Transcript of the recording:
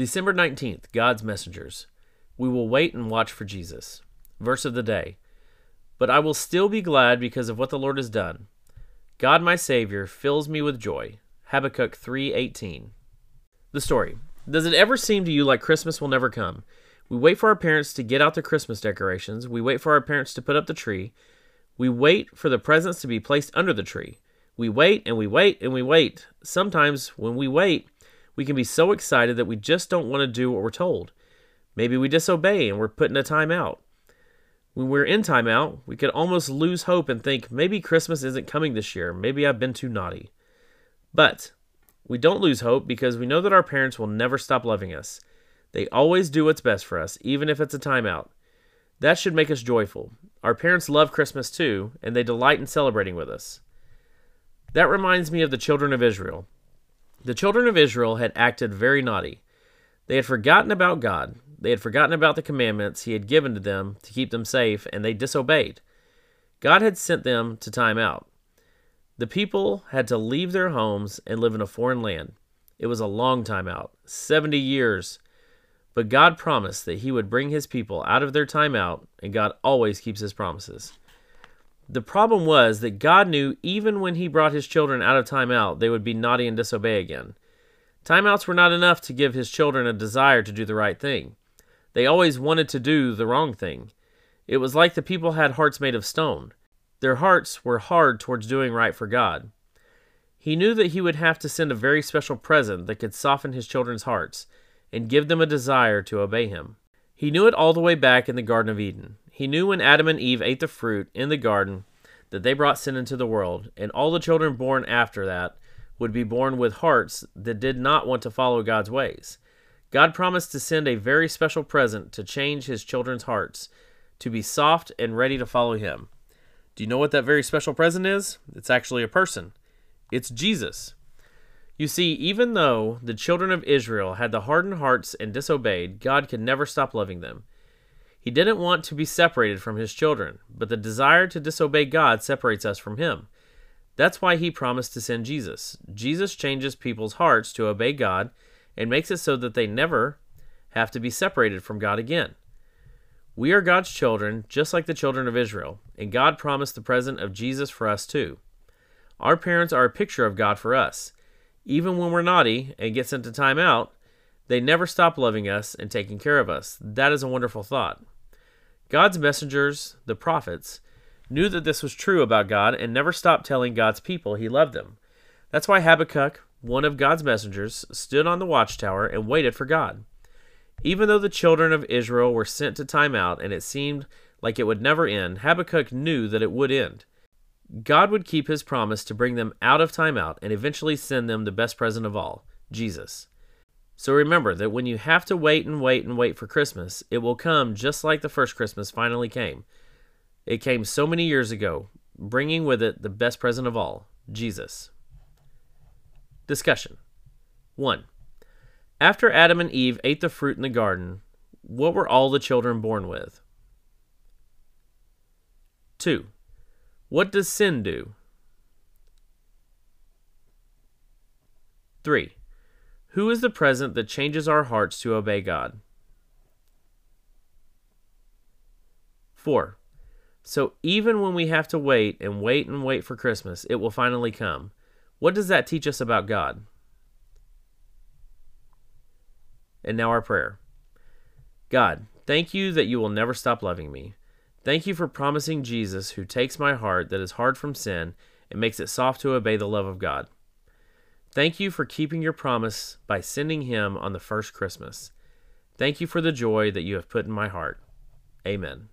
December 19th, God's messengers. We will wait and watch for Jesus. Verse of the day. But I will still be glad because of what the Lord has done. God my Savior fills me with joy. Habakkuk 3:18. The story. Does it ever seem to you like Christmas will never come? We wait for our parents to get out the Christmas decorations. We wait for our parents to put up the tree. We wait for the presents to be placed under the tree. We wait and we wait and we wait. Sometimes when we wait, we can be so excited that we just don't want to do what we're told. Maybe we disobey and we're put in a timeout. When we're in timeout, we could almost lose hope and think maybe Christmas isn't coming this year. Maybe I've been too naughty. But we don't lose hope because we know that our parents will never stop loving us. They always do what's best for us, even if it's a timeout. That should make us joyful. Our parents love Christmas too, and they delight in celebrating with us. That reminds me of the children of Israel. The children of Israel had acted very naughty. They had forgotten about God. They had forgotten about the commandments He had given to them to keep them safe, and they disobeyed. God had sent them to time out. The people had to leave their homes and live in a foreign land. It was a long time out 70 years. But God promised that He would bring His people out of their time out, and God always keeps His promises. The problem was that God knew even when He brought His children out of time out, they would be naughty and disobey again. Timeouts were not enough to give His children a desire to do the right thing. They always wanted to do the wrong thing. It was like the people had hearts made of stone. Their hearts were hard towards doing right for God. He knew that he would have to send a very special present that could soften his children's hearts and give them a desire to obey him. He knew it all the way back in the Garden of Eden. He knew when Adam and Eve ate the fruit in the garden that they brought sin into the world, and all the children born after that would be born with hearts that did not want to follow God's ways. God promised to send a very special present to change his children's hearts, to be soft and ready to follow him. Do you know what that very special present is? It's actually a person. It's Jesus. You see, even though the children of Israel had the hardened hearts and disobeyed, God could never stop loving them. He didn't want to be separated from his children, but the desire to disobey God separates us from him. That's why he promised to send Jesus. Jesus changes people's hearts to obey God and makes it so that they never have to be separated from God again. We are God's children, just like the children of Israel, and God promised the present of Jesus for us too. Our parents are a picture of God for us. Even when we're naughty and get sent to time out, they never stop loving us and taking care of us. That is a wonderful thought. God's messengers, the prophets, knew that this was true about God and never stopped telling God's people he loved them. That's why Habakkuk, one of God's messengers, stood on the watchtower and waited for God. Even though the children of Israel were sent to time out and it seemed like it would never end, Habakkuk knew that it would end. God would keep his promise to bring them out of timeout and eventually send them the best present of all, Jesus. So remember that when you have to wait and wait and wait for Christmas, it will come just like the first Christmas finally came. It came so many years ago, bringing with it the best present of all, Jesus. Discussion 1. After Adam and Eve ate the fruit in the garden, what were all the children born with? 2. What does sin do? 3. Who is the present that changes our hearts to obey God? 4. So even when we have to wait and wait and wait for Christmas, it will finally come. What does that teach us about God? And now our prayer. God, thank you that you will never stop loving me. Thank you for promising Jesus, who takes my heart that is hard from sin and makes it soft to obey the love of God. Thank you for keeping your promise by sending him on the first Christmas. Thank you for the joy that you have put in my heart. Amen.